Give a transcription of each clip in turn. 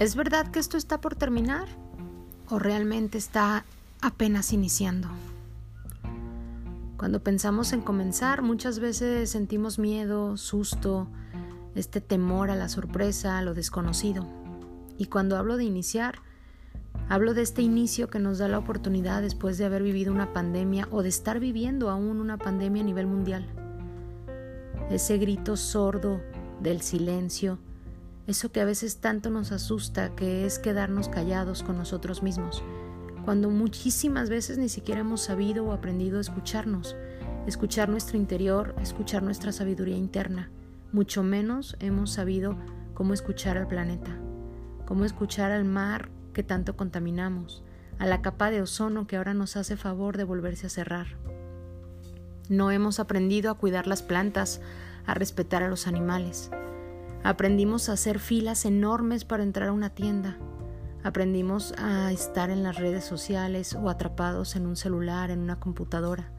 ¿Es verdad que esto está por terminar? ¿O realmente está apenas iniciando? Cuando pensamos en comenzar, muchas veces sentimos miedo, susto, este temor a la sorpresa, a lo desconocido. Y cuando hablo de iniciar, hablo de este inicio que nos da la oportunidad después de haber vivido una pandemia o de estar viviendo aún una pandemia a nivel mundial. Ese grito sordo del silencio, eso que a veces tanto nos asusta, que es quedarnos callados con nosotros mismos cuando muchísimas veces ni siquiera hemos sabido o aprendido a escucharnos, escuchar nuestro interior, escuchar nuestra sabiduría interna. Mucho menos hemos sabido cómo escuchar al planeta, cómo escuchar al mar que tanto contaminamos, a la capa de ozono que ahora nos hace favor de volverse a cerrar. No hemos aprendido a cuidar las plantas, a respetar a los animales. Aprendimos a hacer filas enormes para entrar a una tienda, Aprendimos a estar en las redes sociales o atrapados en un celular, en una computadora,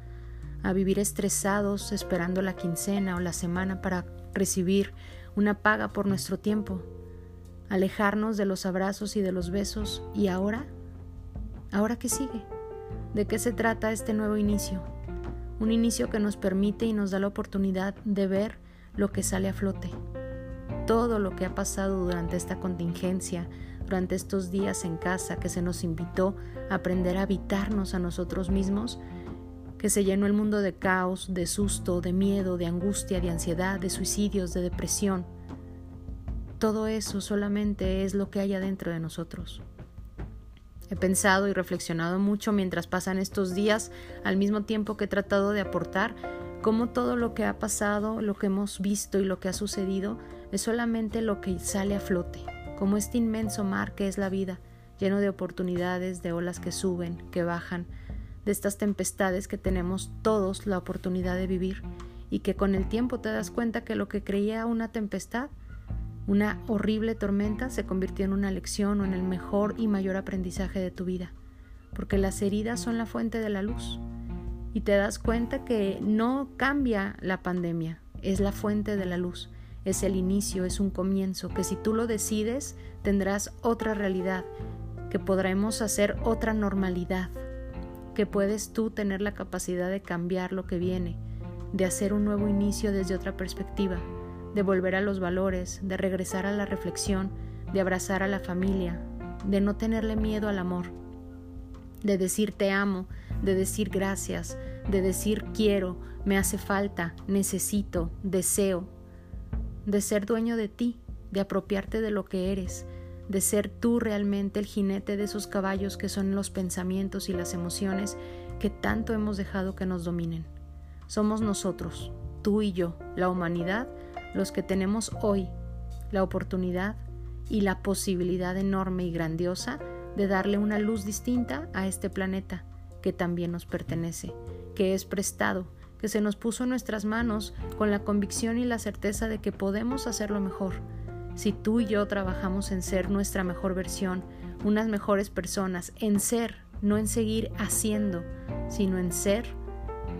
a vivir estresados esperando la quincena o la semana para recibir una paga por nuestro tiempo, alejarnos de los abrazos y de los besos. ¿Y ahora? ¿Ahora qué sigue? ¿De qué se trata este nuevo inicio? Un inicio que nos permite y nos da la oportunidad de ver lo que sale a flote. Todo lo que ha pasado durante esta contingencia, durante estos días en casa que se nos invitó a aprender a habitarnos a nosotros mismos, que se llenó el mundo de caos, de susto, de miedo, de angustia, de ansiedad, de suicidios, de depresión. Todo eso solamente es lo que hay adentro de nosotros. He pensado y reflexionado mucho mientras pasan estos días, al mismo tiempo que he tratado de aportar cómo todo lo que ha pasado, lo que hemos visto y lo que ha sucedido es solamente lo que sale a flote, como este inmenso mar que es la vida, lleno de oportunidades, de olas que suben, que bajan, de estas tempestades que tenemos todos la oportunidad de vivir y que con el tiempo te das cuenta que lo que creía una tempestad, una horrible tormenta, se convirtió en una lección o en el mejor y mayor aprendizaje de tu vida, porque las heridas son la fuente de la luz. Y te das cuenta que no cambia la pandemia, es la fuente de la luz es el inicio, es un comienzo, que si tú lo decides tendrás otra realidad, que podremos hacer otra normalidad, que puedes tú tener la capacidad de cambiar lo que viene, de hacer un nuevo inicio desde otra perspectiva, de volver a los valores, de regresar a la reflexión, de abrazar a la familia, de no tenerle miedo al amor, de decir te amo, de decir gracias, de decir quiero, me hace falta, necesito, deseo, de ser dueño de ti, de apropiarte de lo que eres, de ser tú realmente el jinete de esos caballos que son los pensamientos y las emociones que tanto hemos dejado que nos dominen. Somos nosotros, tú y yo, la humanidad, los que tenemos hoy la oportunidad y la posibilidad enorme y grandiosa de darle una luz distinta a este planeta que también nos pertenece, que es prestado, que se nos puso en nuestras manos con la convicción y la certeza de que podemos hacerlo mejor. Si tú y yo trabajamos en ser nuestra mejor versión, unas mejores personas, en ser, no en seguir haciendo, sino en ser,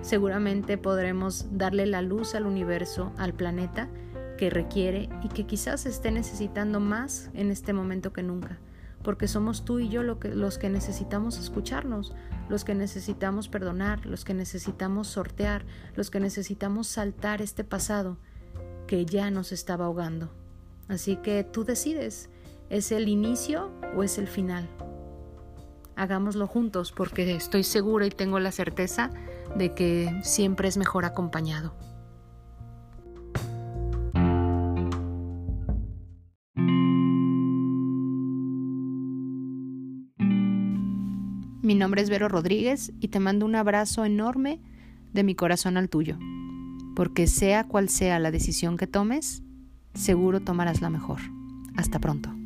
seguramente podremos darle la luz al universo, al planeta, que requiere y que quizás esté necesitando más en este momento que nunca porque somos tú y yo los que necesitamos escucharnos, los que necesitamos perdonar, los que necesitamos sortear, los que necesitamos saltar este pasado que ya nos estaba ahogando. Así que tú decides, ¿es el inicio o es el final? Hagámoslo juntos porque estoy segura y tengo la certeza de que siempre es mejor acompañado. Mi nombre es Vero Rodríguez y te mando un abrazo enorme de mi corazón al tuyo, porque sea cual sea la decisión que tomes, seguro tomarás la mejor. Hasta pronto.